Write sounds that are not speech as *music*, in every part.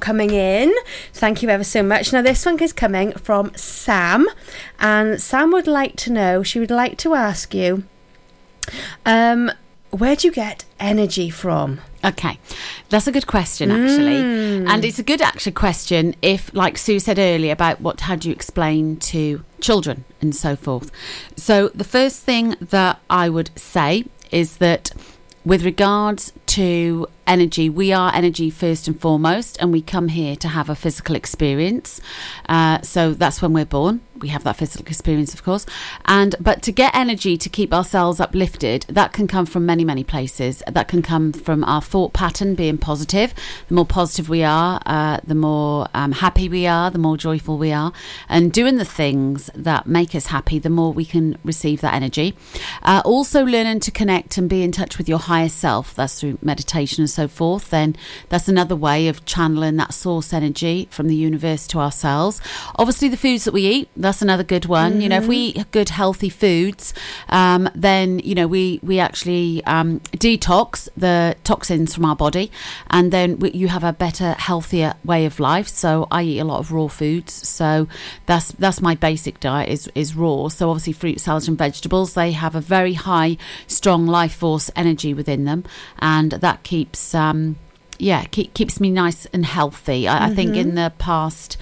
coming in. Thank you ever so much. Now, this one is coming from Sam, and Sam would like to know, she would like to ask you, um, where do you get energy from? Okay, that's a good question actually, Mm. and it's a good actually question if, like Sue said earlier, about what how do you explain to children and so forth. So the first thing that I would say is that with regards to energy, we are energy first and foremost, and we come here to have a physical experience. Uh, so that's when we're born. We have that physical experience, of course. And but to get energy to keep ourselves uplifted, that can come from many, many places. That can come from our thought pattern being positive. The more positive we are, uh, the more um, happy we are, the more joyful we are, and doing the things that make us happy, the more we can receive that energy. Uh, also, learning to connect and be in touch with your higher self. That's through meditation so forth. Then that's another way of channeling that source energy from the universe to ourselves. Obviously, the foods that we eat. That's another good one. You know, if we eat good healthy foods, um, then you know we we actually um, detox the toxins from our body, and then we, you have a better, healthier way of life. So I eat a lot of raw foods. So that's that's my basic diet is is raw. So obviously fruit, salads, and vegetables. They have a very high, strong life force energy within them, and that keeps um, yeah keep, keeps me nice and healthy. I, I think in the past.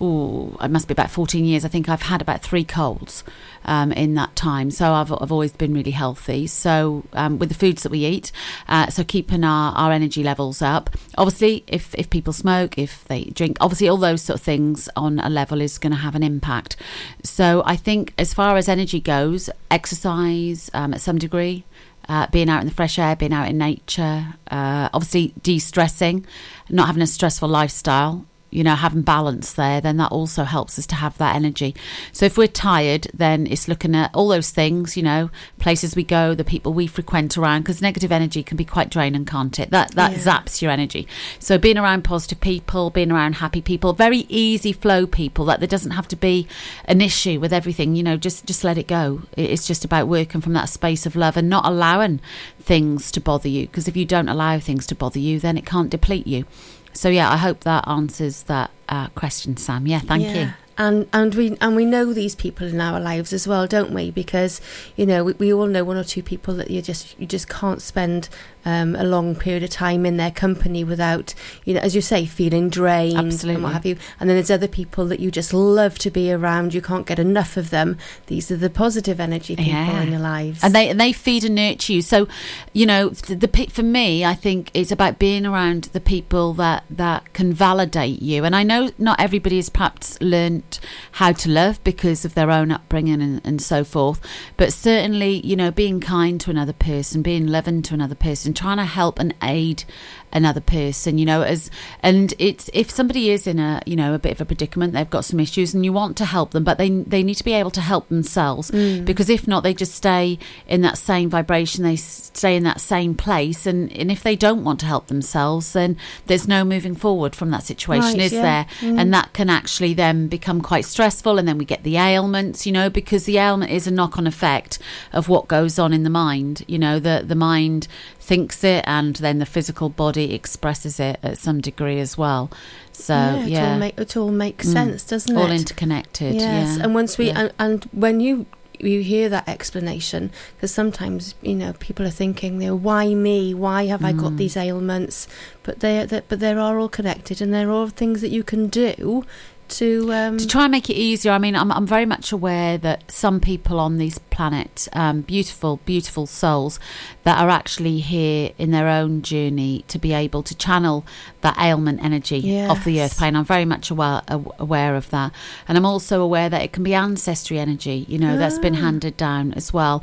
Oh, it must be about 14 years. I think I've had about three colds um, in that time. So I've, I've always been really healthy. So um, with the foods that we eat, uh, so keeping our, our energy levels up. Obviously, if, if people smoke, if they drink, obviously all those sort of things on a level is going to have an impact. So I think as far as energy goes, exercise um, at some degree. Uh, being out in the fresh air, being out in nature, uh, obviously de stressing, not having a stressful lifestyle, you know, having balance there, then that also helps us to have that energy. So if we're tired, then it's looking at all those things, you know, places we go, the people we frequent around, because negative energy can be quite draining, can't it? That that Yeah. zaps your energy. So being around positive people, being around happy people, very easy flow people, that there doesn't have to be an issue with everything, you know, just just let it go. It's just about working from that space of love and not allowing things to bother you, because if you don't allow things to bother you, then it can't deplete you. So yeah, I hope that answers that uh, question, Sam. Yeah, thank you. And and we and we know these people in our lives as well, don't we? Because you know we, we all know one or two people that you just you just can't spend um, a long period of time in their company without you know, as you say, feeling drained and Absolutely. what have you. And then there's other people that you just love to be around. You can't get enough of them. These are the positive energy people Yeah. in your lives. and they and they feed and nurture you. So, you know, the, the for me, I think it's about being around the people that that can validate you. And I know not everybody has perhaps learnt how to love because of their own upbringing and, and so forth. But certainly, you know, being kind to another person, being loving to another person, trying to help and aid another person you know as and it's if somebody is in a you know a bit of a predicament they've got some issues and you want to help them but they they need to be able to help themselves mm. because if not they just stay in that same vibration they stay in that same place. And and if they don't want to help themselves then there's no moving forward from that situation Right, is yeah. there? Mm. And that can actually then become quite stressful and then we get the ailments you know because the ailment is a knock-on effect of what goes on in the mind you know the the mind thinks it and then the physical body expresses it at some degree as well so yeah, yeah, It, all make, it all makes Mm. sense, doesn't all it? All interconnected Yes, yeah and once we and, and when you you hear that explanation, because sometimes you know people are thinking, you know, why me? Why have I got Mm. these ailments? But they that but they are all connected, and there are things that you can do to um, to try and make it easier, I mean, I'm, I'm very much aware that some people on this planet, um, beautiful, beautiful souls, that are actually here in their own journey to be able to channel that ailment energy off the earth plane. I'm very much aware, aware of that. And I'm also aware that it can be ancestry energy, you know, that's been Ah. handed down as well.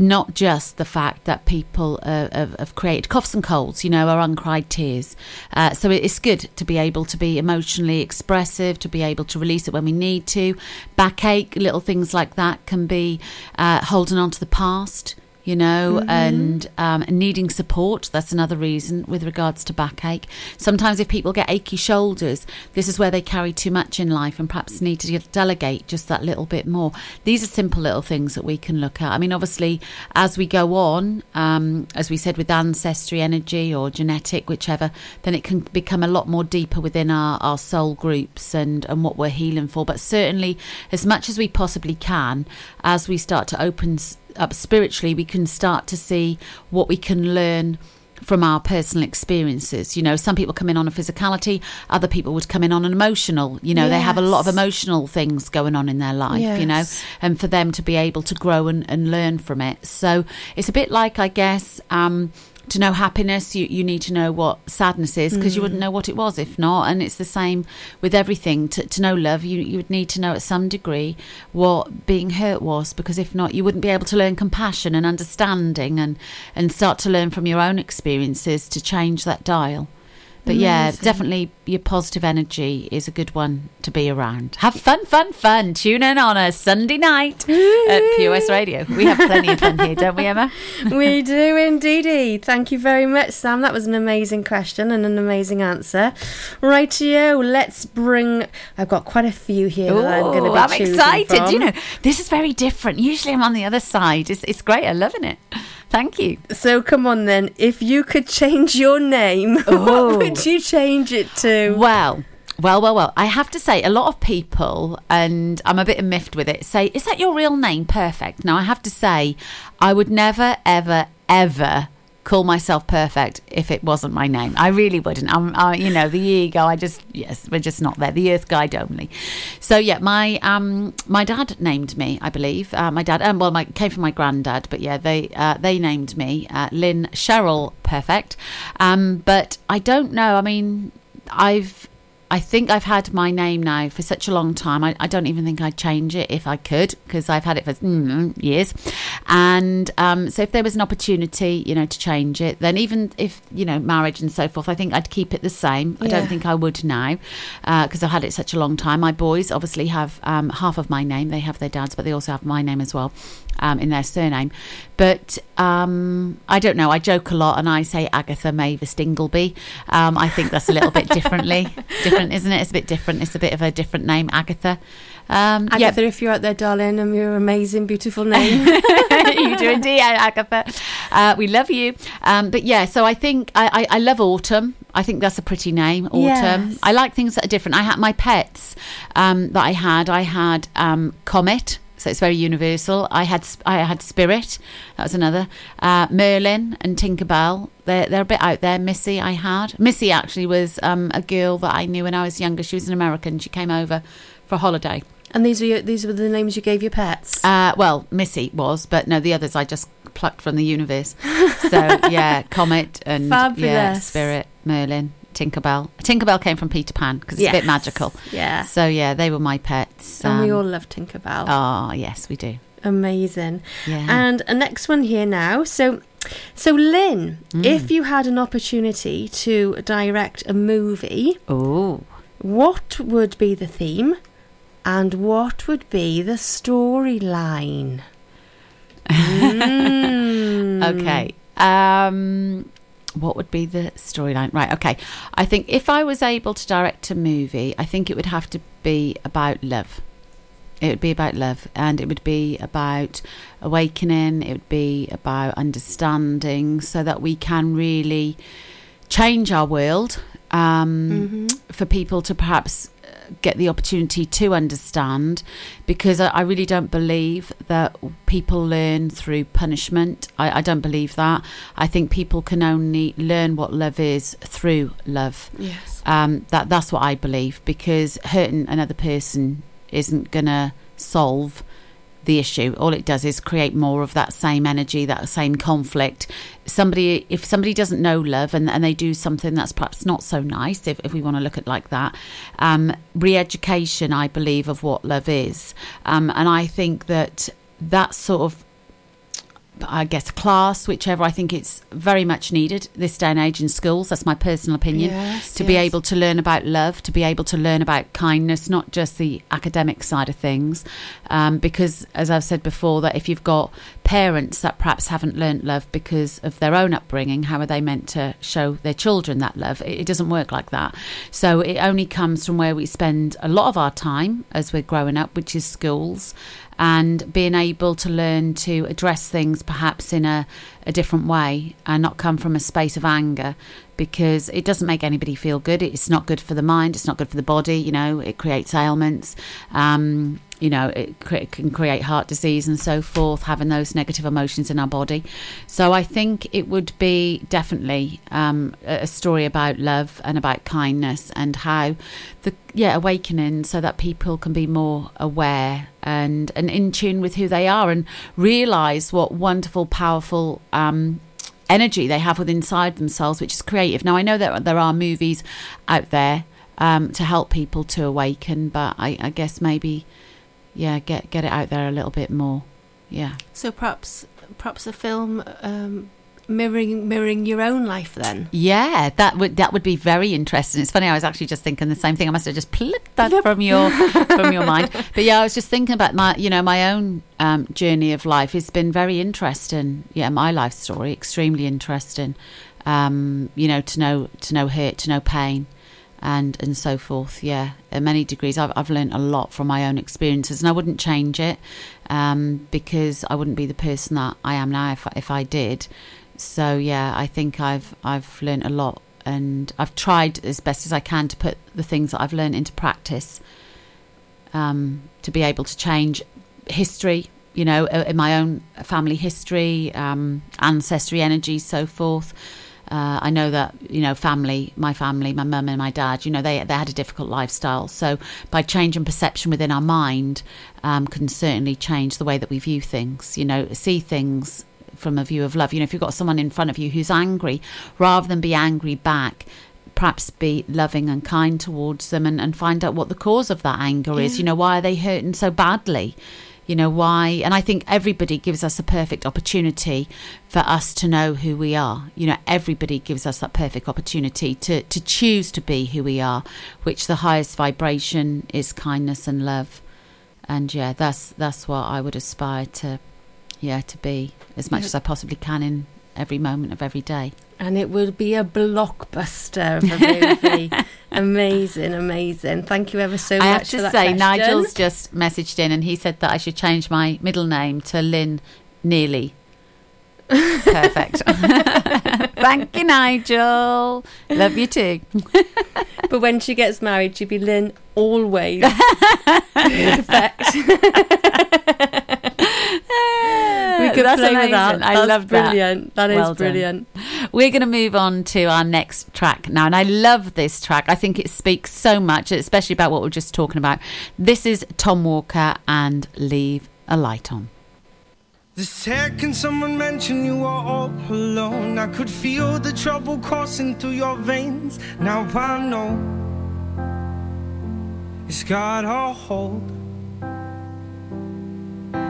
Not just the fact that people uh, have, have created coughs and colds, you know, are uncried tears. Uh, so it's good to be able to be emotionally expressive, to be able to release it when we need to. Backache, little things like that can be uh, holding on to the past. You know, and um, needing support. That's another reason with regards to backache. Sometimes, if people get achy shoulders, this is where they carry too much in life and perhaps need to delegate just that little bit more. These are simple little things that we can look at. I mean, obviously, as we go on, um, as we said with ancestry energy or genetic, whichever, then it can become a lot more deeper within our, our soul groups and, and what we're healing for. But certainly, as much as we possibly can, as we start to open up spiritually, we can start to see what we can learn from our personal experiences. You know, some people come in on a physicality, other people would come in on an emotional. You know, yes. they have a lot of emotional things going on in their life, yes. you know, and for them to be able to grow and, and learn from it. So it's a bit like, I guess, um, to know happiness, you, you need to know what sadness is because mm. you wouldn't mm. know what it was if not. And it's the same with everything. To, to know love, you, you would need to know at some degree what being hurt was because if not, you wouldn't be able to learn compassion and understanding and, and start to learn from your own experiences to change that dial. But Amazing. yeah, definitely your positive energy is a good one to be around. Have fun, fun, fun. Tune in on a Sunday night at POS Radio. We have plenty of fun here, don't we, Emma? *laughs* we do indeedy. Thank you very much, Sam. That was an amazing question and an amazing answer. Right, you. Let's bring. I've got quite a few here Ooh, that I'm going to be I'm excited. From. You know, this is very different. Usually I'm on the other side. It's, it's great. I'm loving it. Thank you. So come on then. If you could change your name, *laughs* what oh. would you change it to? Well, well, well, well. I have to say, a lot of people, and I'm a bit miffed with it, say, "Is that your real name?" Perfect. Now, I have to say, I would never, ever, ever call myself perfect if it wasn't my name. I really wouldn't. I'm, I, you know, the ego. I just, yes, we're just not there. The Earth Guide only. So yeah, my um, my dad named me. I believe uh, my dad. Um, well, my came from my granddad, but yeah, they uh, they named me uh, Lynn Cheryl Perfect. Um, but I don't know. I mean, I've I think I've had my name now for such a long time. I, I don't even think I'd change it if I could because I've had it for mm, years. And um, so, if there was an opportunity, you know, to change it, then even if you know marriage and so forth, I think I'd keep it the same. Yeah. I don't think I would now because uh, I've had it such a long time. My boys obviously have um, half of my name; they have their dad's, but they also have my name as well um, in their surname. But um, I don't know. I joke a lot and I say Agatha Mavis Dingleby. Um, I think that's a little bit differently *laughs* different, isn't it? It's a bit different. It's a bit of a different name, Agatha. Um, Agatha, yeah. if you're out there, darling, and your amazing, beautiful name. *laughs* you do indeed, *laughs* Agatha. Uh, we love you. Um, but yeah, so I think I, I, I, love autumn. I think that's a pretty name, autumn. Yes. I like things that are different. I had my pets um, that I had. I had um, Comet so it's very universal. I had I had Spirit, that was another. Uh, Merlin and Tinkerbell, they're they're a bit out there. Missy, I had Missy actually was um, a girl that I knew when I was younger. She was an American. She came over for a holiday. And these were your, these were the names you gave your pets. Uh, well, Missy was, but no, the others I just plucked from the universe. So *laughs* yeah, Comet and Fabulous. yeah, Spirit, Merlin. Tinkerbell. Tinkerbell came from Peter Pan because it's yes. a bit magical. Yeah. So yeah, they were my pets. And um, we all love Tinkerbell. Oh yes, we do. Amazing. Yeah. And a next one here now. So, so Lynn, mm. if you had an opportunity to direct a movie, oh, what would be the theme, and what would be the storyline? mm. *laughs* Okay. Um, what would be the storyline? Right, okay. I think if I was able to direct a movie, I think it would have to be about love. It would be about love and it would be about awakening, it would be about understanding so that we can really change our world um, mm-hmm. for people to perhaps get the opportunity to understand because I, I really don't believe that people learn through punishment. I, I, don't believe that. I think people can only learn what love is through love. Yes. Um, that that's what I believe because hurting another person isn't gonna solve the issue. All it does is create more of that same energy, that same conflict. Somebody, if somebody doesn't know love and, and they do something that's perhaps not so nice, if, if we want to look at like that, um, re education, I believe, of what love is. Um, and I think that that sort of I guess, class, whichever. I think it's very much needed this day and age in schools. That's my personal opinion. Yes, to be able to learn about love, to be able to learn about kindness, not just the academic side of things. Um, because, as I've said before, that if you've got parents that perhaps haven't learnt love because of their own upbringing, how are they meant to show their children that love? It, it doesn't work like that. So it only comes from where we spend a lot of our time as we're growing up, which is schools and being able to learn to address things perhaps in a, a different way and not come from a space of anger because it doesn't make anybody feel good. It's not good for the mind, it's not good for the body, you know, it creates ailments. Um, you know, it, can create heart disease and so forth, having those negative emotions in our body. So I think it would be definitely um, a a story about love and about kindness and how the yeah awakening so that people can be more aware and and in tune with who they are and realize what wonderful, powerful. Um, energy they have within inside themselves, which is creative. Now, I know that there are movies out there um, to help people to awaken, but I, I guess maybe, yeah, get get it out there a little bit more. Yeah, So perhaps perhaps a film um, mirroring mirroring your own life then. yeah, that would that would be very interesting. It's funny. I was actually just thinking the same thing. I must have just plucked that from your *laughs* from your mind. But yeah, I was just thinking about my you know my own um, journey of life. It's been very interesting. Yeah, my life story extremely interesting. Um, you know, to know to know hurt, to know pain. and and so forth. Yeah, at many degrees, I've I've learned a lot from my own experiences, and I wouldn't change it um, because I wouldn't be the person that I am now if if I did. So yeah, I think I've I've learned a lot, and I've tried as best as I can to put the things that I've learned into practice. Um, to be able to change history, you know, uh, in my own family history, um, ancestry energy, so forth. Uh, I know that you know family, my family, my mum and my dad. You know they they had a difficult lifestyle. So by changing perception within our mind, um, can certainly change the way that we view things. You know, see things from a view of love. You know, if you've got someone in front of you who's angry, rather than be angry back, perhaps be loving and kind towards them and, and find out what the cause of that anger is. You know, why are they hurting so badly? You know, why? And I think everybody gives us a perfect opportunity for us to know who we are. You know, everybody gives us that perfect opportunity to, to choose to be who we are, which the highest vibration is kindness and love. And yeah, that's that's what I would aspire to, yeah, to be as much Yeah. as I possibly can in every moment of every day. And it would be a blockbuster of a *laughs* movie. amazing, amazing. Thank you ever so much. I have to say, question. Nigel's just messaged in and he said that I should change my middle name to Lynn Nearly. Perfect. *laughs* Thank you, Nigel. Love you too. *laughs* But when she gets married, she'll be Lynn always. Perfect. We could That's play with that. I That's love that. brilliant. That is Well done. brilliant. We're going to move on to our next track now. And I love this track. I think it speaks so much, especially about what we we're just talking about. This is Tom Walker and Leave a Light On. The second someone mentioned you were all alone, I could feel the trouble coursing through your veins. Now I know it's got a hold.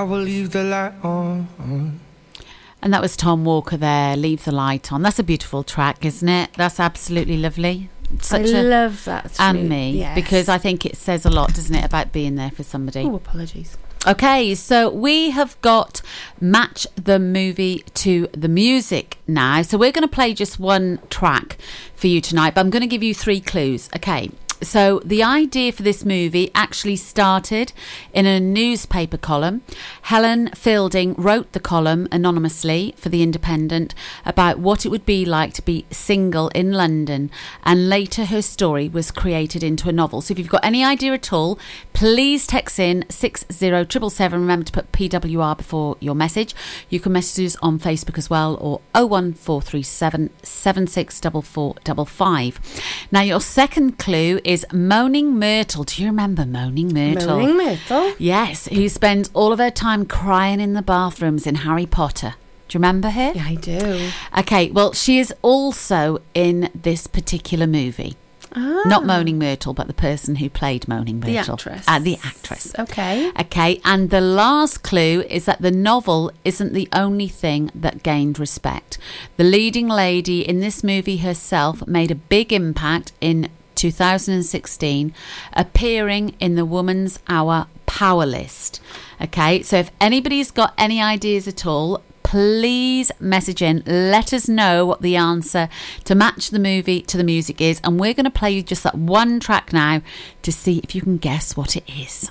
I will leave the light on. And that was Tom Walker there, Leave the Light On. That's a beautiful track, isn't it? That's absolutely lovely. Such I a love that. and me Yes. because I think it says a lot, doesn't it, about being there for somebody. Oh, apologies. Okay, so we have got match the movie to the music now. So we're going to play just one track for you tonight, but I'm going to give you three clues. Okay. So the idea for this movie actually started in a newspaper column. Helen Fielding wrote the column anonymously for The Independent about what it would be like to be single in London, and later her story was created into a novel. So if you've got any idea at all, please text in 60777. Remember to put PWR before your message. You can message us on Facebook as well or 01437 764455. Now, your second clue is Moaning Myrtle. Do you remember Moaning Myrtle? Moaning Myrtle. Yes, who spends all of her time crying in the bathrooms in Harry Potter. Do you remember her? Yeah, I do. Okay, well, she is also in this particular movie. Ah, Not Moaning Myrtle, but the person who played Moaning Myrtle. the actress. Uh, the actress. Okay. Okay, and the last clue is that the novel isn't the only thing that gained respect. The leading lady in this movie herself made a big impact in 2016, appearing in the Woman's Hour Power List. Okay, so if anybody's got any ideas at all, please message in. Let us know what the answer to match the movie to the music is, and we're going to play you just that one track now to see if you can guess what it is.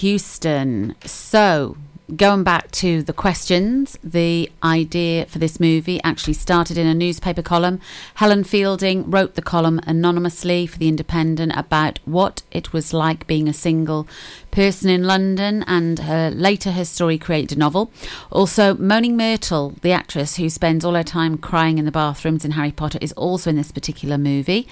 Houston. So, going back to the questions, the idea for this movie actually started in a newspaper column. Helen Fielding wrote the column anonymously for The Independent about what it was like being a single person in London, and her, later her story created a novel. Also, Moaning Myrtle, the actress who spends all her time crying in the bathrooms in Harry Potter, is also in this particular movie.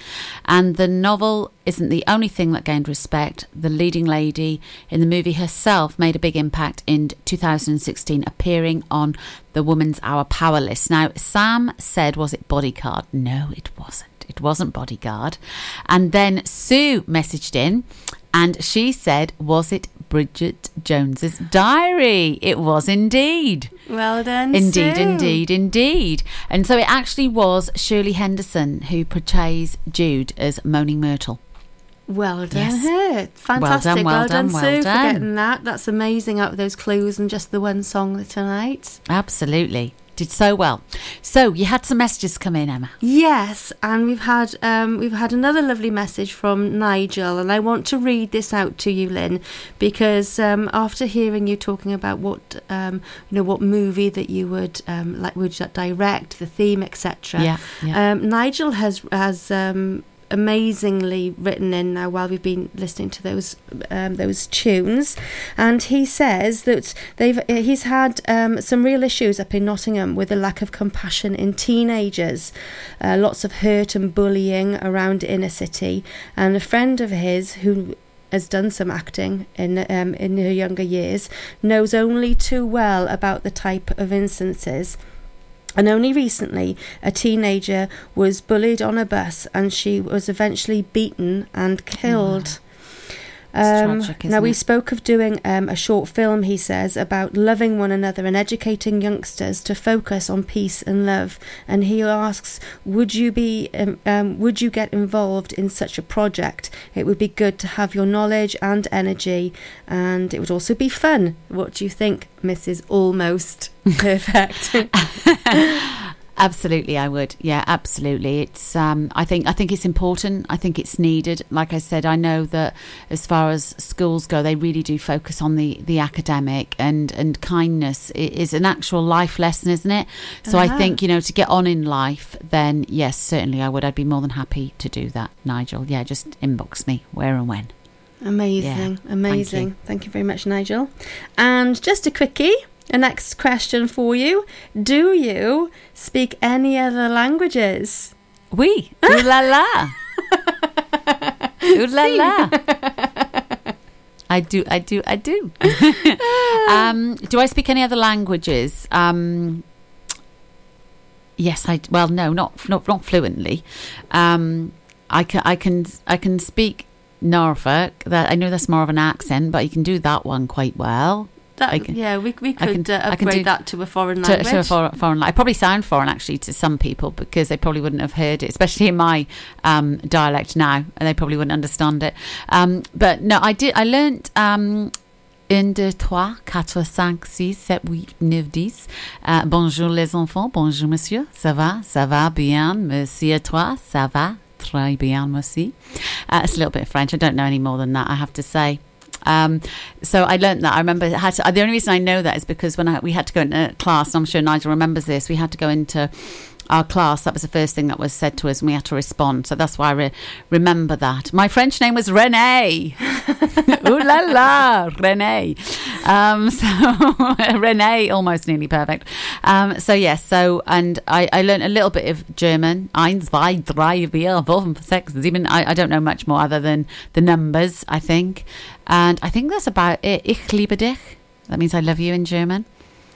And the novel isn't the only thing that gained respect. The leading lady in the movie herself made a big impact in 2016, appearing on the Woman's Hour Power list. Now, Sam said, was it Bodyguard? No, it wasn't. It wasn't Bodyguard. And then Sue messaged in and she said, was it Bridget Jones's diary? It was indeed. Well done. Indeed, Sue. indeed, indeed. And so it actually was Shirley Henderson who portrays Jude as Moaning Myrtle. Well done, Yes. her. Fantastic. well done, well done, Sue, done. for getting that. That's amazing out of those clues and just the one song tonight. Absolutely. Did so well. So you had some messages come in, Emma. Yes, and we've had um, we've had another lovely message from Nigel, and I want to read this out to you, Lynn, because um, after hearing you talking about what um, you know what movie that you would um, like would direct, the theme, etc. Yeah, yeah. Um, Nigel has has um, amazingly written in now while we've been listening to those um, those tunes, and he says that they've he's had um, some real issues up in Nottingham with the lack of compassion in teenagers, uh, lots of hurt and bullying around inner city, and a friend of his who has done some acting in um, in her younger years knows only too well about the type of instances. And only recently, a teenager was bullied on a bus and she was eventually beaten and killed. Um, tragic, now, we it? spoke of doing um, a short film, he says, about loving one another and educating youngsters to focus on peace and love. And he asks, would you be, um, um, would you get involved in such a project? It would be good to have your knowledge and energy, and it would also be fun. What do you think, Mrs. Almost *laughs* Perfect? *laughs* Absolutely, I would. Yeah, absolutely. It's. Um, I think. I think it's important. I think it's needed. Like I said, I know that as far as schools go, they really do focus on the the academic and and kindness is an actual life lesson, isn't it? So I Uh-huh. think you know to get on in life, then yes, certainly I would. I'd be more than happy to do that, Nigel. Yeah, just inbox me where and when. Amazing, Yeah, amazing. Thank you. very much, Nigel. And just a quickie, a next question for you. Do you speak any other languages? Oui, ooh la la, ooh la la. I do, I do, I do. *laughs* *laughs* um, do I speak any other languages? Um, yes, I. Well, no, not not not fluently. Um, I can, I can, I can speak Norfolk. That I know that's more of an accent, but you can do that one quite well. That, I can- yeah, we, we I could can- uh, I can upgrade do- that to a foreign language. to a foreign, foreign I probably sound foreign actually to some people because they probably wouldn't have heard it, especially in my um, dialect now, and they probably wouldn't understand it. Um, but no, I did. I learnt um, un, deux, trois, quatre, cinq, six, sept, huit, neuf, dix. Uh, bonjour les enfants, bonjour monsieur, ça va, ça va bien, monsieur toi, ça va, très bien, merci. Uh, it's a little bit of French. I don't know any more than that. I have to say. Um, so I learned that. I remember to, the only reason I know that is because when I, we had to go into class, and I'm sure Nigel remembers this, we had to go into our class. That was the first thing that was said to us, and we had to respond. So that's why I re- remember that. My French name was Renee. *laughs* Ooh la la, Renee. Um, *laughs* so *laughs* Renee, almost nearly perfect. Um, so yes, so and I, I learned a little bit of German. Eins, zwei, drei, vier, fünf, sechs, sieben. I, I don't know much more other than the numbers. I think, and I think that's about it. Ich liebe dich. That means I love you in German.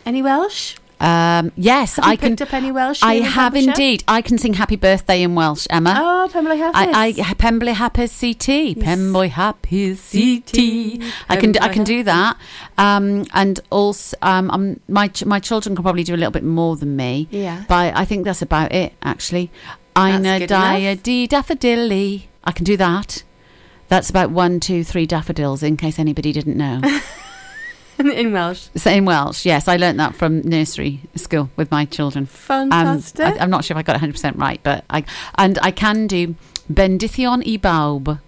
Any Welsh? Um, yes, Have you I can. up any Welsh? I have indeed. I can sing Happy Birthday in Welsh, Emma. Oh, Pembrokeshire Happy. I, I Pen-blwydd Hapus i ti. Pembrey Happy CT. I can I can do that. Um, and also, um, um, my ch- my children can probably do a little bit more than me. Yeah. But I think that's about it. Actually, Eine good enough. die daffodilly. I can do that. That's about one, two, three daffodils. In case anybody didn't know. *laughs* *laughs* in Welsh. so in Welsh, yes, I learnt that from nursery school with my children. Um, Fantastic. I, I'm not sure if I got it 100% right, but I and I can do bendithion i bawb.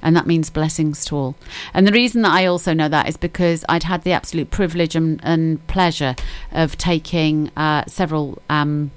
and that means blessings to all. And the reason that I also know that is because I'd had the absolute privilege and, and pleasure of taking uh, several. Um,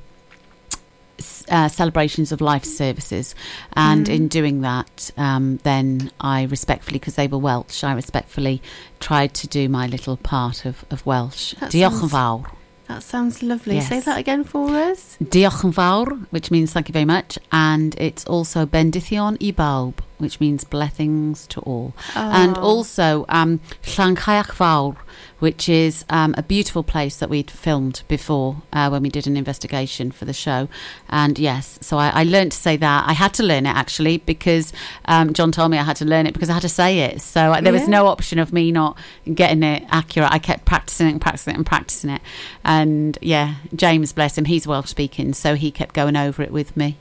uh, celebrations of life services, and in doing that, um, then I respectfully, because they were Welsh, I respectfully tried to do my little part of, of Welsh. That Diolch yn fawr. That sounds lovely. Yes. Say that again for us. Diolch yn fawr, which means thank you very much, and it's also bendithion i bawb, which means blessings to all. And Oh. also um, Fawr, which is um, a beautiful place that we'd filmed before uh, when we did an investigation for the show. And yes, so I, I learned to say that. I had to learn it actually because um, John told me I had to learn it because I had to say it. So uh, there was no option of me not getting it accurate. I kept practicing it and practicing it and practicing it. And yeah, James, bless him, he's Welsh speaking, so he kept going over it with me.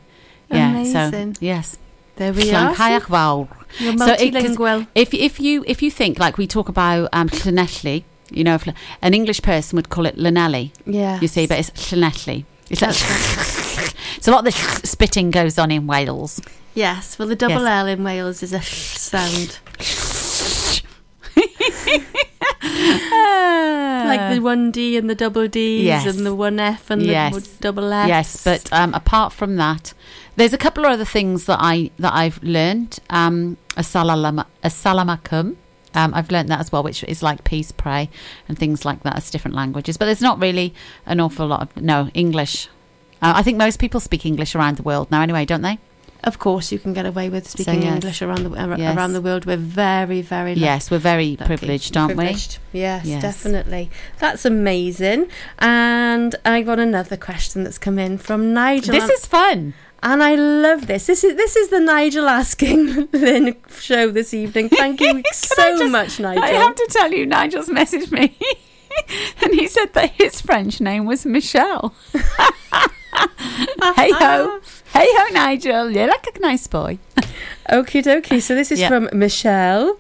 Yeah, Amazing. so yes. There we are. Llancaiach Fawr. You're So it- If if you if you think like we talk about um, Llanelli, you know, if an English person would call it Llanelli, yeah. you see, but it's Llanelli. It's like *laughs* so a lot of the spitting goes on in Wales. yes. Well, the double Yes. L in Wales is a sound, *laughs* like the one D and the double D's Yes. and the one F and the Yes. double F. Yes, but um, apart from that, there's a couple of other things that I that I've learned. Um, Assalamu Assalamualaikum. Um, I've learned that as well, which is like peace, pray, and things like that as different languages. But there's not really an awful lot of no English. Uh, I think most people speak English around the world now, anyway, don't they? of course you can get away with speaking yes. English around the ar- Yes. around the world. We're very, very lucky. Yes, we're very lucky. privileged, aren't Privileged. Yes, Yes. definitely. That's amazing. And I got another question that's come in from Nigel. This is fun. And I love this. This is this is the Nigel asking *laughs* Lynn show this evening. Thank you *laughs* so just- much, Nigel. I have to tell you, Nigel's messaged me, *laughs* and he said that his French name was Michelle. hey ho, ah. hey ho, Nigel, you're like a nice boy. Okie dokie. So this is Yeah. from Michelle.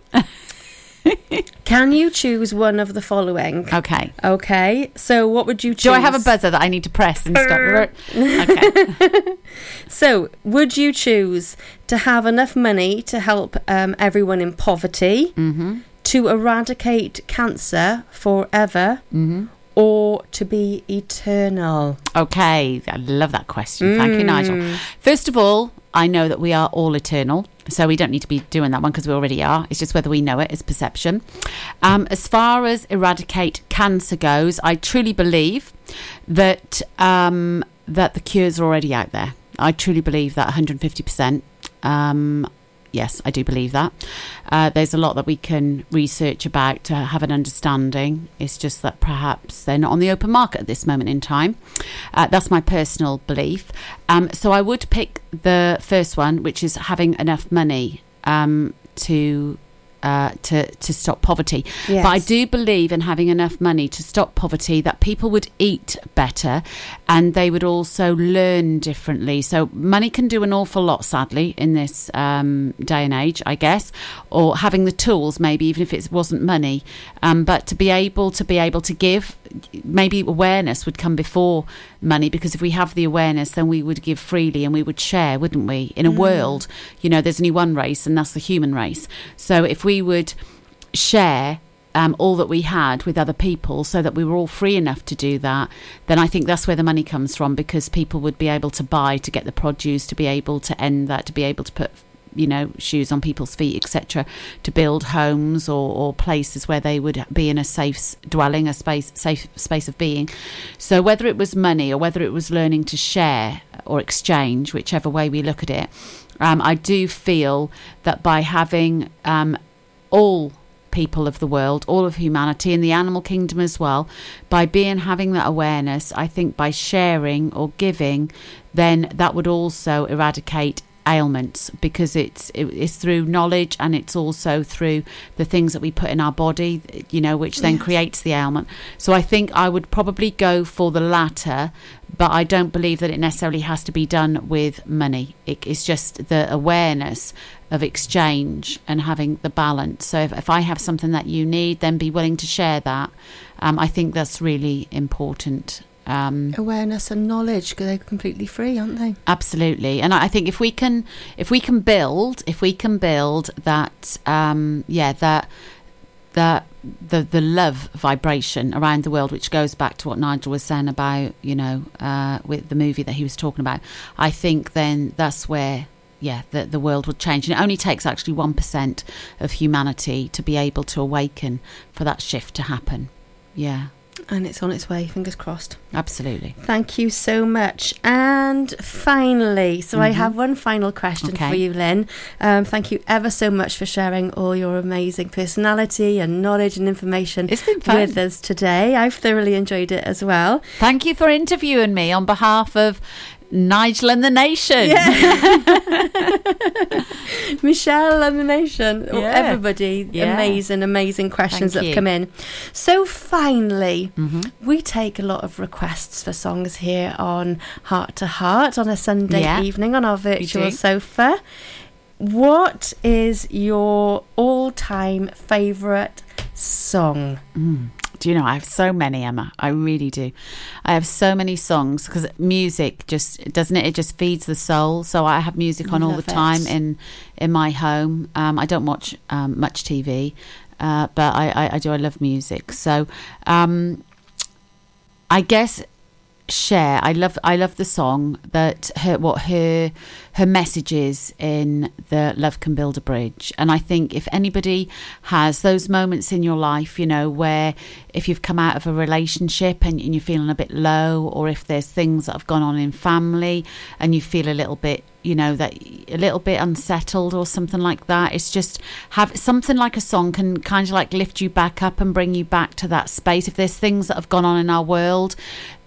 Can you choose one of the following? Okay. Okay. So what would you choose? Do I have a buzzer that I need to press and stop? okay. *laughs* So, would you choose to have enough money to help um, everyone in poverty, Mm-hmm. to eradicate cancer forever, Mm-hmm. Or to be eternal? Okay. I love that question. Thank you, Nigel. First of all, I know that we are all eternal. So we don't need to be doing that one because we already are. It's just whether we know it. It's perception. Um, as far as eradicate cancer goes, I truly believe that um, that the cures are already out there. I truly believe that 150 percent. Um, yes, I do believe that. Uh, there's a lot that we can research about to have an understanding. It's just that perhaps they're not on the open market at this moment in time. Uh, that's my personal belief. Um, so I would pick the first one, which is having enough money um, to. Uh, to to stop poverty, Yes. but I do believe in having enough money to stop poverty that people would eat better, and they would also learn differently. So money can do an awful lot, sadly, in this um, day and age, I guess, or having the tools, maybe even if it wasn't money, um, but to be able to be able to give, maybe awareness would come before money because if we have the awareness, then we would give freely and we would share, wouldn't we? In a world, you know, there's only one race, and that's the human race. So if we would share um, all that we had with other people so that we were all free enough to do that, then I think that's where the money comes from because people would be able to buy to get the produce, to be able to end that, to be able to put you know shoes on people's feet etc to build homes or, or places where they would be in a safe dwelling a space safe space of being. So whether it was money or whether it was learning to share or exchange whichever way we look at it um, i do feel that by having um, all people of the world, all of humanity, and the animal kingdom as well, by being having that awareness, I think by sharing or giving, then that would also eradicate ailments because it's it, it's through knowledge and it's also through the things that we put in our body you know which then Yes. creates the ailment. So i think i would probably go for the latter but i don't believe that it necessarily has to be done with money. It, it's just the awareness of exchange and having the balance. So if, if i have something that you need then be willing to share that. Um, i think that's really important Um, Awareness and knowledge, because they're completely free, aren't they? absolutely, and I think if we can, if we can build, if we can build that, um, yeah, that that the the love vibration around the world, which goes back to what Nigel was saying about, you know, uh, with the movie that he was talking about. I think then that's where. Yeah, the the world would change, and it only takes actually one percent of humanity to be able to awaken for that shift to happen. Yeah, And it's on its way, fingers crossed. absolutely. Thank you so much. And finally, so I Mhm. have one final question Okay. for you, Lynn. Um, thank you ever so much for sharing all your amazing personality and knowledge and information It's been fun. with us today. I've thoroughly enjoyed it as well. Thank you for interviewing me on behalf of Nigel and the Nation. *laughs* Michelle and the nation, oh, Yeah. everybody, Yeah. amazing, amazing questions Thank that have you. come in. So finally, Mhm. we take a lot of requests for songs here on Heart to Heart on a Sunday Yeah. evening on our virtual sofa. What is your all-time favourite song? Do you know I have so many, Emma? I really do. I have so many songs because music just doesn't it? It just feeds the soul. So I have music on all the time it. in in my home. Um, I don't watch um, much TV, uh, but I, I, I do. I love music. So um, I guess share. I love I love the song that her what her her message is in the Love Can Build a Bridge. And I think if anybody has those moments in your life, you know, where if you've come out of a relationship and, and you're feeling a bit low, or if there's things that have gone on in family and you feel a little bit you know that a little bit unsettled or something like that it's just have something like a song can kind of like lift you back up and bring you back to that space if there's things that have gone on in our world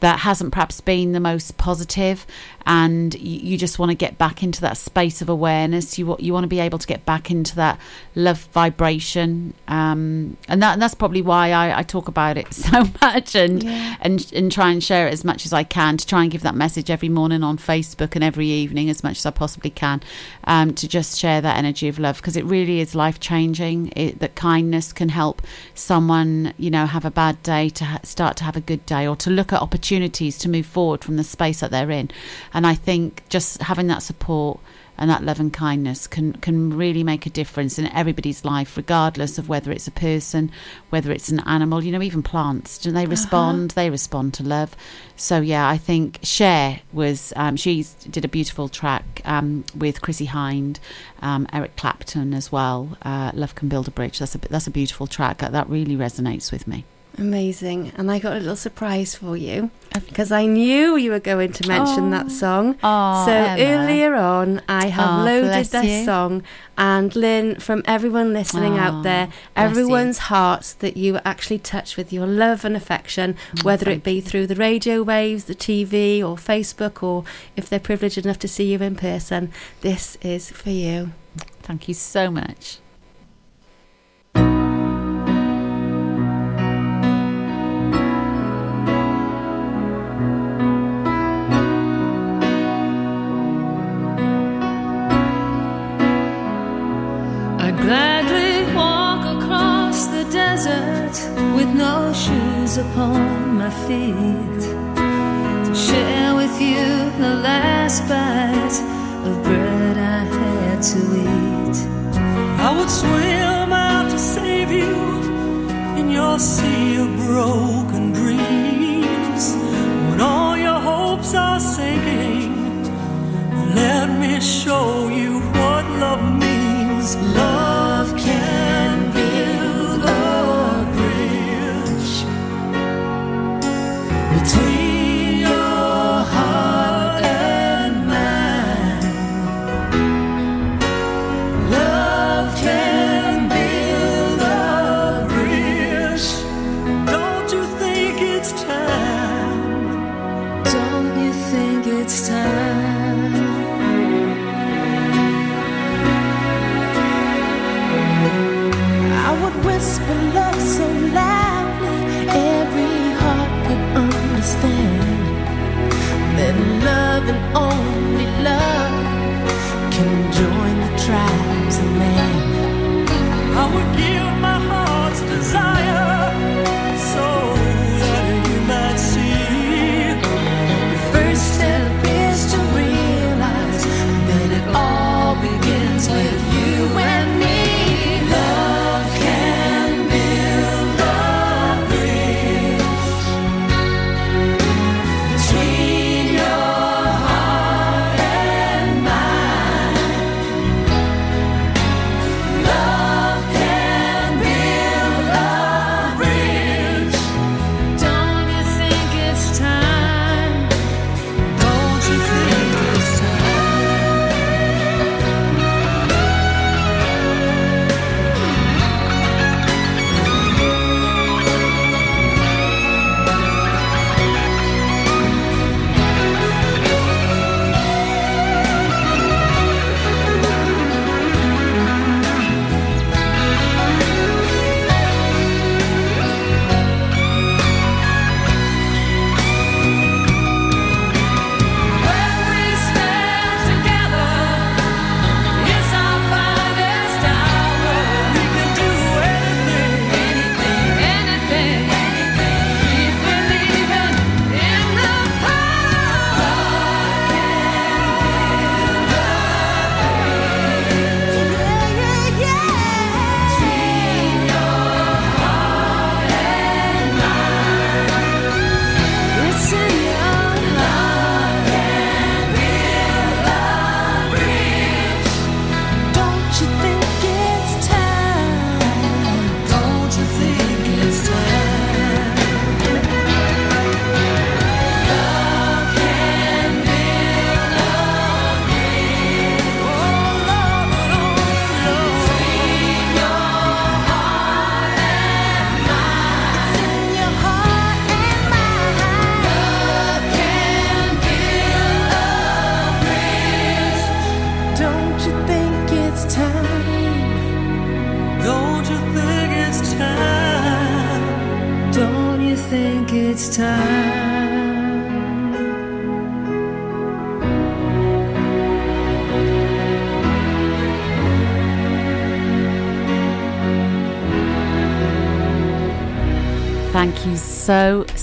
that hasn't perhaps been the most positive and you, you just want to get back into that space of awareness you, you want to be able to get back into that love vibration um, and that and that's probably why I, I talk about it *laughs* so much and Yeah. and and try and share it as much as I can to try and give that message every morning on Facebook and every evening as much as I possibly can um, to just share that energy of love because it really is life changing. It, that kindness can help someone you know have a bad day to ha- start to have a good day or to look at opportunities to move forward from the space that they're in. And I think just having that support and that love and kindness can can really make a difference in everybody's life, regardless of whether it's a person, whether it's an animal. You know, even plants. Do they respond? They respond to love. So yeah, I think Cher was. Um, she did a beautiful track um, with Chrissie Hynde, um, Eric Clapton as well. Uh, love can build a bridge. That's a that's a beautiful track. That, that really resonates with me. Amazing. And I got a little surprise for you because I knew you were going to mention Oh. that song. Oh, so earlier on, I have Oh, loaded this you. song. And Lynn, from everyone listening out there, everyone's hearts that you were actually touched with your love and affection, whether it Mm, be through the radio waves, the TV, or Facebook, or if they're privileged enough to see you in person, this is for you. Thank you so much. Desert with no shoes upon my feet to share with you the last bite of bread I had to eat. I would swim out to save you in your sea of broken dreams. When all your hopes are sinking, let me show you what love means. Love between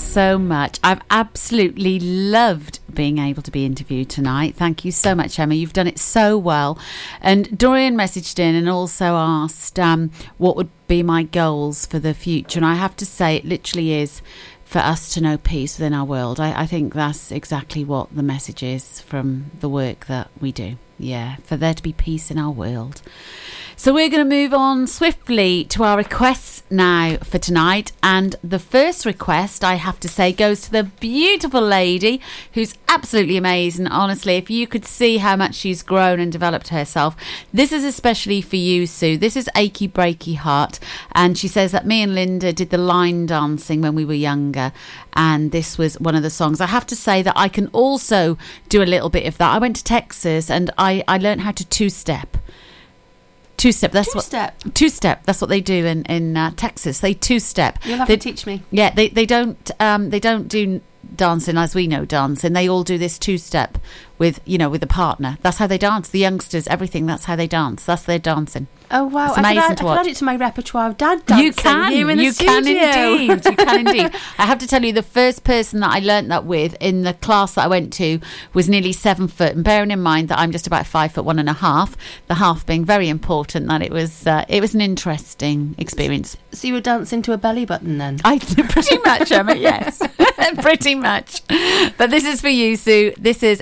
so, much. I've absolutely loved being able to be interviewed tonight. Thank you so much, Emma. You've done it so well. And Dorian messaged in and also asked um, what would be my goals for the future. And I have to say, it literally is for us to know peace within our world. I, I think that's exactly what the message is from the work that we do. Yeah, for there to be peace in our world. So we're going to move on swiftly to our requests now for tonight. And the first request, I have to say, goes to the beautiful lady who's absolutely amazing. Honestly, if you could see how much she's grown and developed herself, this is especially for you, Sue. This is Achy Breaky Heart. And she says that me and Linda did the line dancing when we were younger. And this was one of the songs. I have to say that I can also do a little bit of that. I went to Texas and I, I learned how to two step. Two step. That's Two-step? what two step. That's what they do in in uh, Texas. They two step. You'll have they, to teach me. Yeah, they they don't um they don't do dancing as we know dancing. They all do this two step with you know with a partner. That's how they dance. The youngsters, everything. That's how they dance. That's their dancing. Oh wow! It's I could, amazing add, to I could watch. add it to my repertoire of dad dancing. You can, here in the you can indeed, you can indeed. *laughs* I have to tell you, the first person that I learnt that with in the class that I went to was nearly seven foot, and bearing in mind that I'm just about five foot one and a half, the half being very important, that it was uh, it was an interesting experience. So you were dancing to a belly button then? I *laughs* pretty much, Emma. Yes, *laughs* pretty much. But this is for you, Sue. This is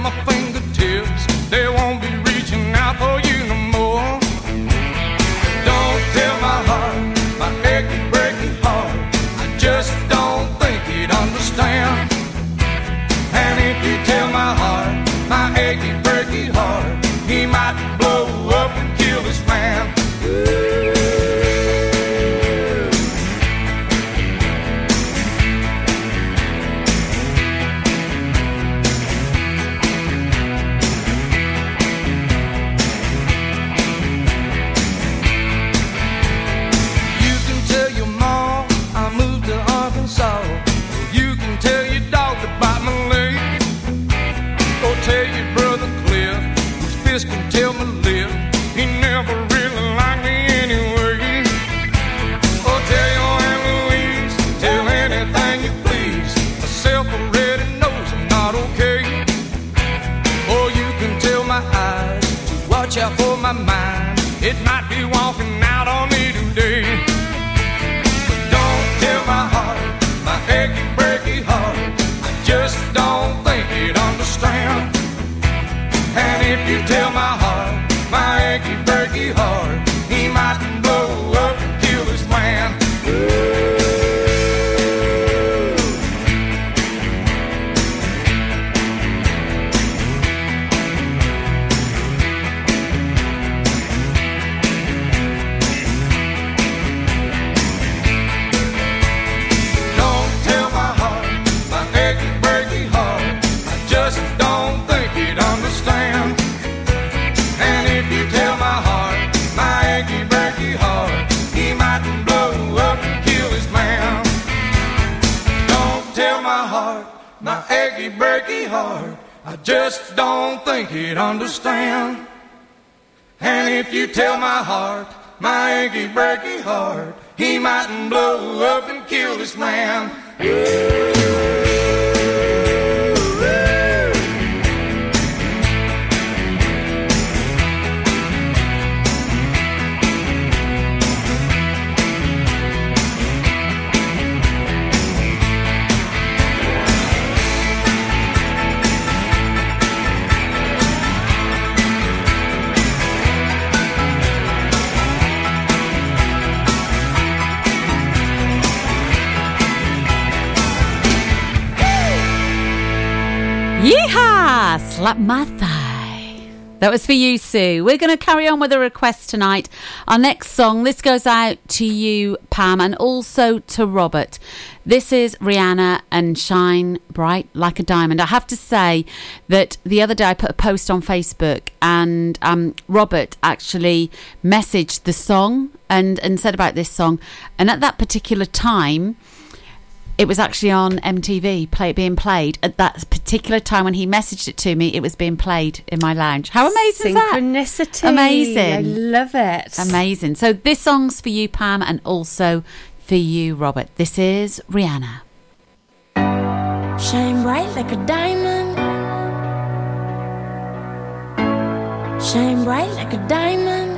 my fingertips they won't be reaching out for you no more. Don't tell my heart, my achy breaky heart. I just don't think he'd understand. And if you tell my heart, my achy breaky heart, he mightn't blow up and kill this man. Slap my thigh. That was for you, Sue. We're going to carry on with a request tonight. Our next song, this goes out to you, Pam, and also to Robert. This is Rihanna and Shine Bright Like a Diamond. I have to say that the other day I put a post on Facebook and um, Robert actually messaged the song and, and said about this song. And at that particular time, it was actually on MTV play being played at that particular time when he messaged it to me. It was being played in my lounge. How amazing is that? Synchronicity. Amazing. I love it. Amazing. So this song's for you, Pam, and also for you, Robert. This is Rihanna. Shine bright like a diamond. Shine bright like a diamond.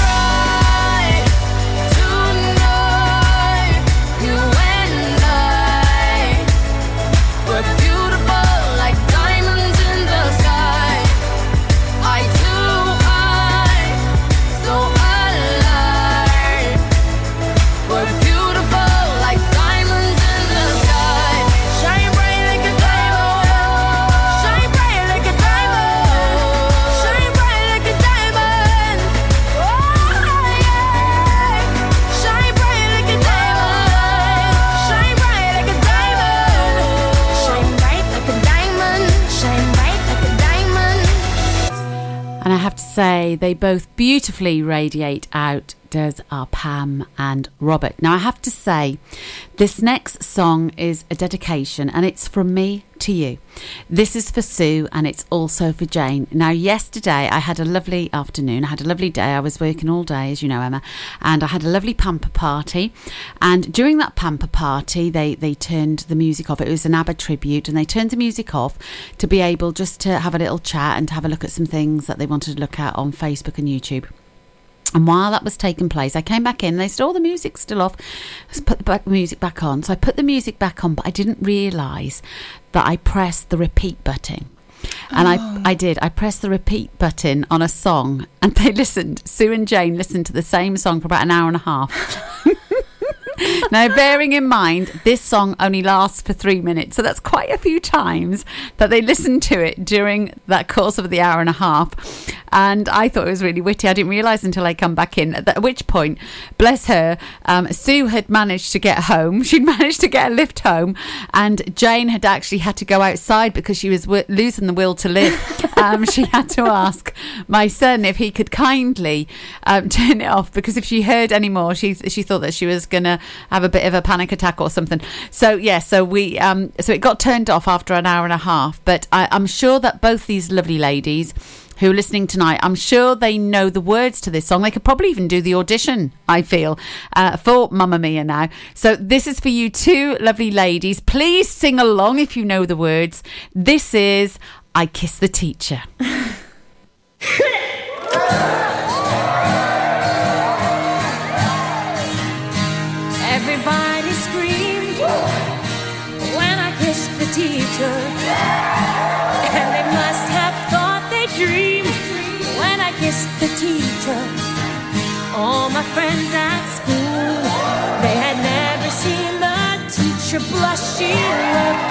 say, they both beautifully radiate out, does our Pam and Robert. Now, I have to say, this next song is a dedication and it's from me to you. This is for Sue and it's also for Jane. Now, yesterday I had a lovely afternoon. I had a lovely day. I was working all day, as you know, Emma, and I had a lovely pamper party. And during that pamper party, they, they turned the music off. It was an ABBA tribute, and they turned the music off to be able just to have a little chat and to have a look at some things that they wanted to look at on Facebook and YouTube. And while that was taking place, I came back in. They said, "Oh, the music's still off." Let's put the back, music back on. So I put the music back on, but I didn't realise that I pressed the repeat button. And I, oh. I did. I pressed the repeat button on a song, and they *laughs* listened. Sue and Jane listened to the same song for about an hour and a half. *laughs* *laughs* now, bearing in mind, this song only lasts for three minutes, so that's quite a few times that they listened to it during that course of the hour and a half. And I thought it was really witty. I didn't realise until I come back in, at which point, bless her, um, Sue had managed to get home. *laughs* She'd managed to get a lift home, and Jane had actually had to go outside because she was w- losing the will to live. *laughs* um, she had to ask my son if he could kindly um, turn it off because if she heard any more, she she thought that she was going to have a bit of a panic attack or something. So yeah, so we um, so it got turned off after an hour and a half. But I, I'm sure that both these lovely ladies who are listening tonight, I'm sure they know the words to this song. They could probably even do the audition, I feel, uh, for Mamma Mia now. So this is for you two lovely ladies. Please sing along if you know the words. This is I Kissed the Teacher. *laughs* blush. She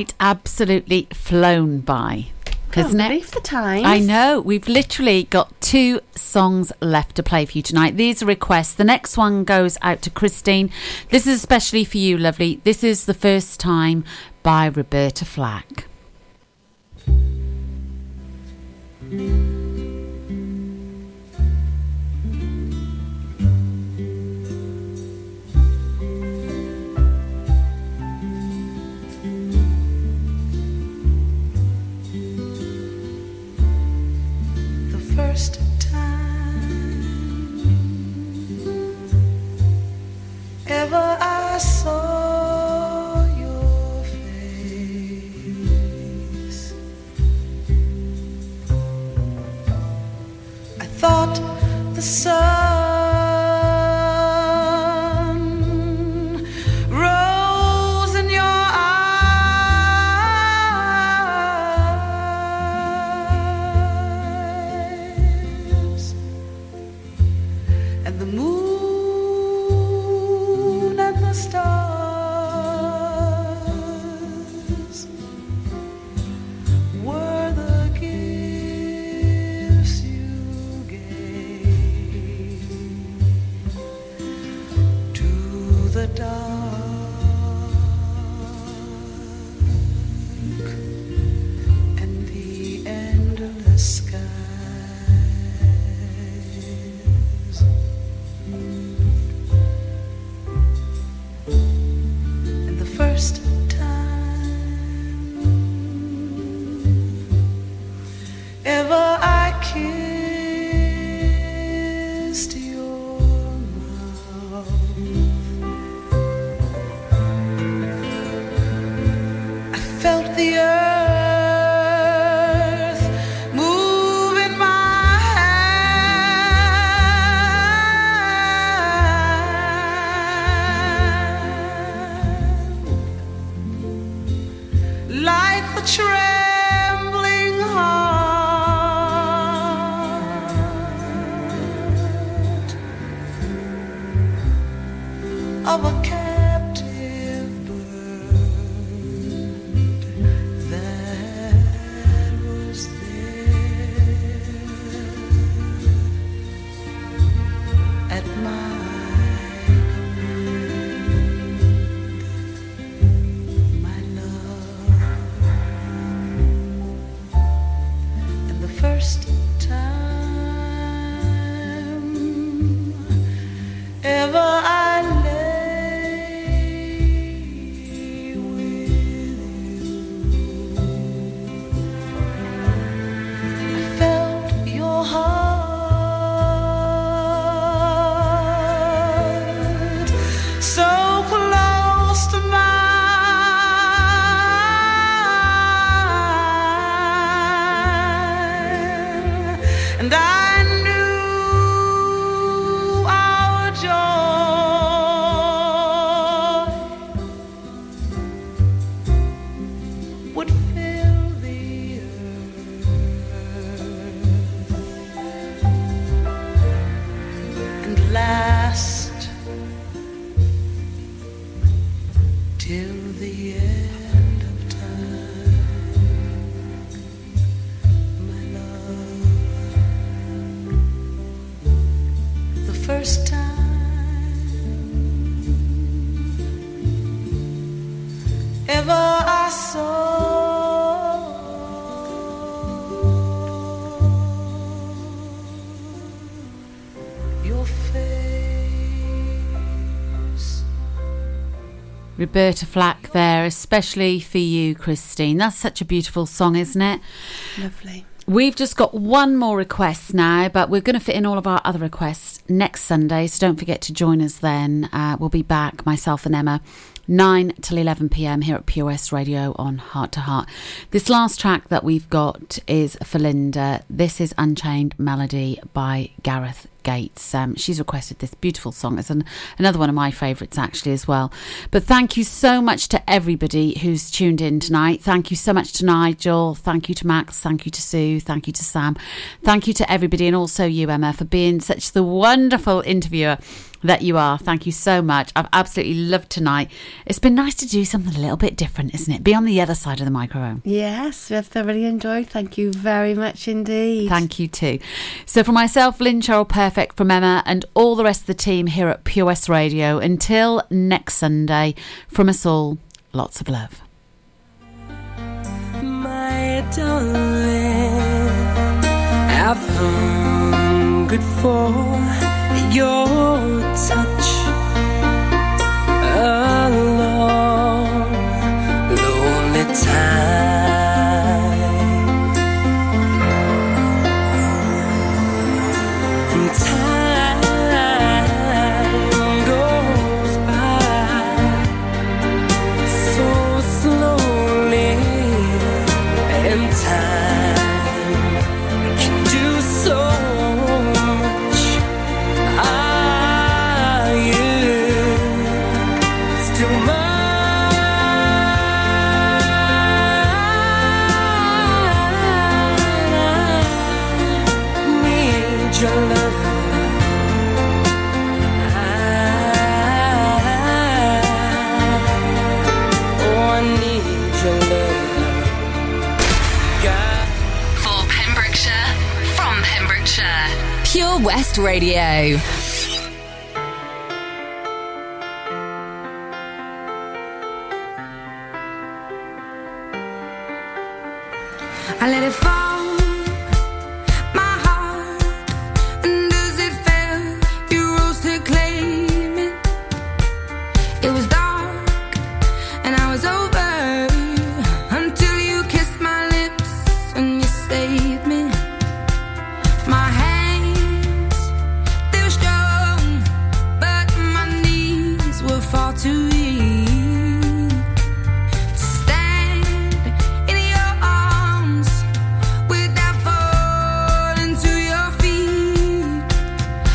Hasn't absolutely flown by? It? believe the time. I know. We've literally got two songs left to play for you tonight. These are requests. The next one goes out to Christine. This is especially for you, lovely. This is The First Time by Roberta Flack. first time ever I saw your face. I thought the sun. Roberta Flack there, especially for you, Christine. That's such a beautiful song, isn't it? Lovely. We've just got one more request now, but we're going to fit in all of our other requests next Sunday. So don't forget to join us then. Uh, we'll be back, myself and Emma, 9 till 11 pm here at POS Radio on Heart to Heart. This last track that we've got is for Linda. This is Unchained Melody by Gareth Gates. Um, she's requested this beautiful song. It's an, another one of my favourites, actually, as well. But thank you so much to everybody who's tuned in tonight. Thank you so much to Nigel. Thank you to Max. Thank you to Sue. Thank you to Sam. Thank you to everybody, and also you, Emma, for being such the wonderful interviewer that you are. Thank you so much. I've absolutely loved tonight. It's been nice to do something a little bit different, isn't it? Be on the other side of the microphone. Yes, we've thoroughly enjoyed. Thank you very much indeed. Thank you too. So, for myself, Lynn Cheryl Perfect, from Emma, and all the rest of the team here at POS Radio, until next Sunday, from us all, lots of love. My darling, I've hungered for your touch Radio.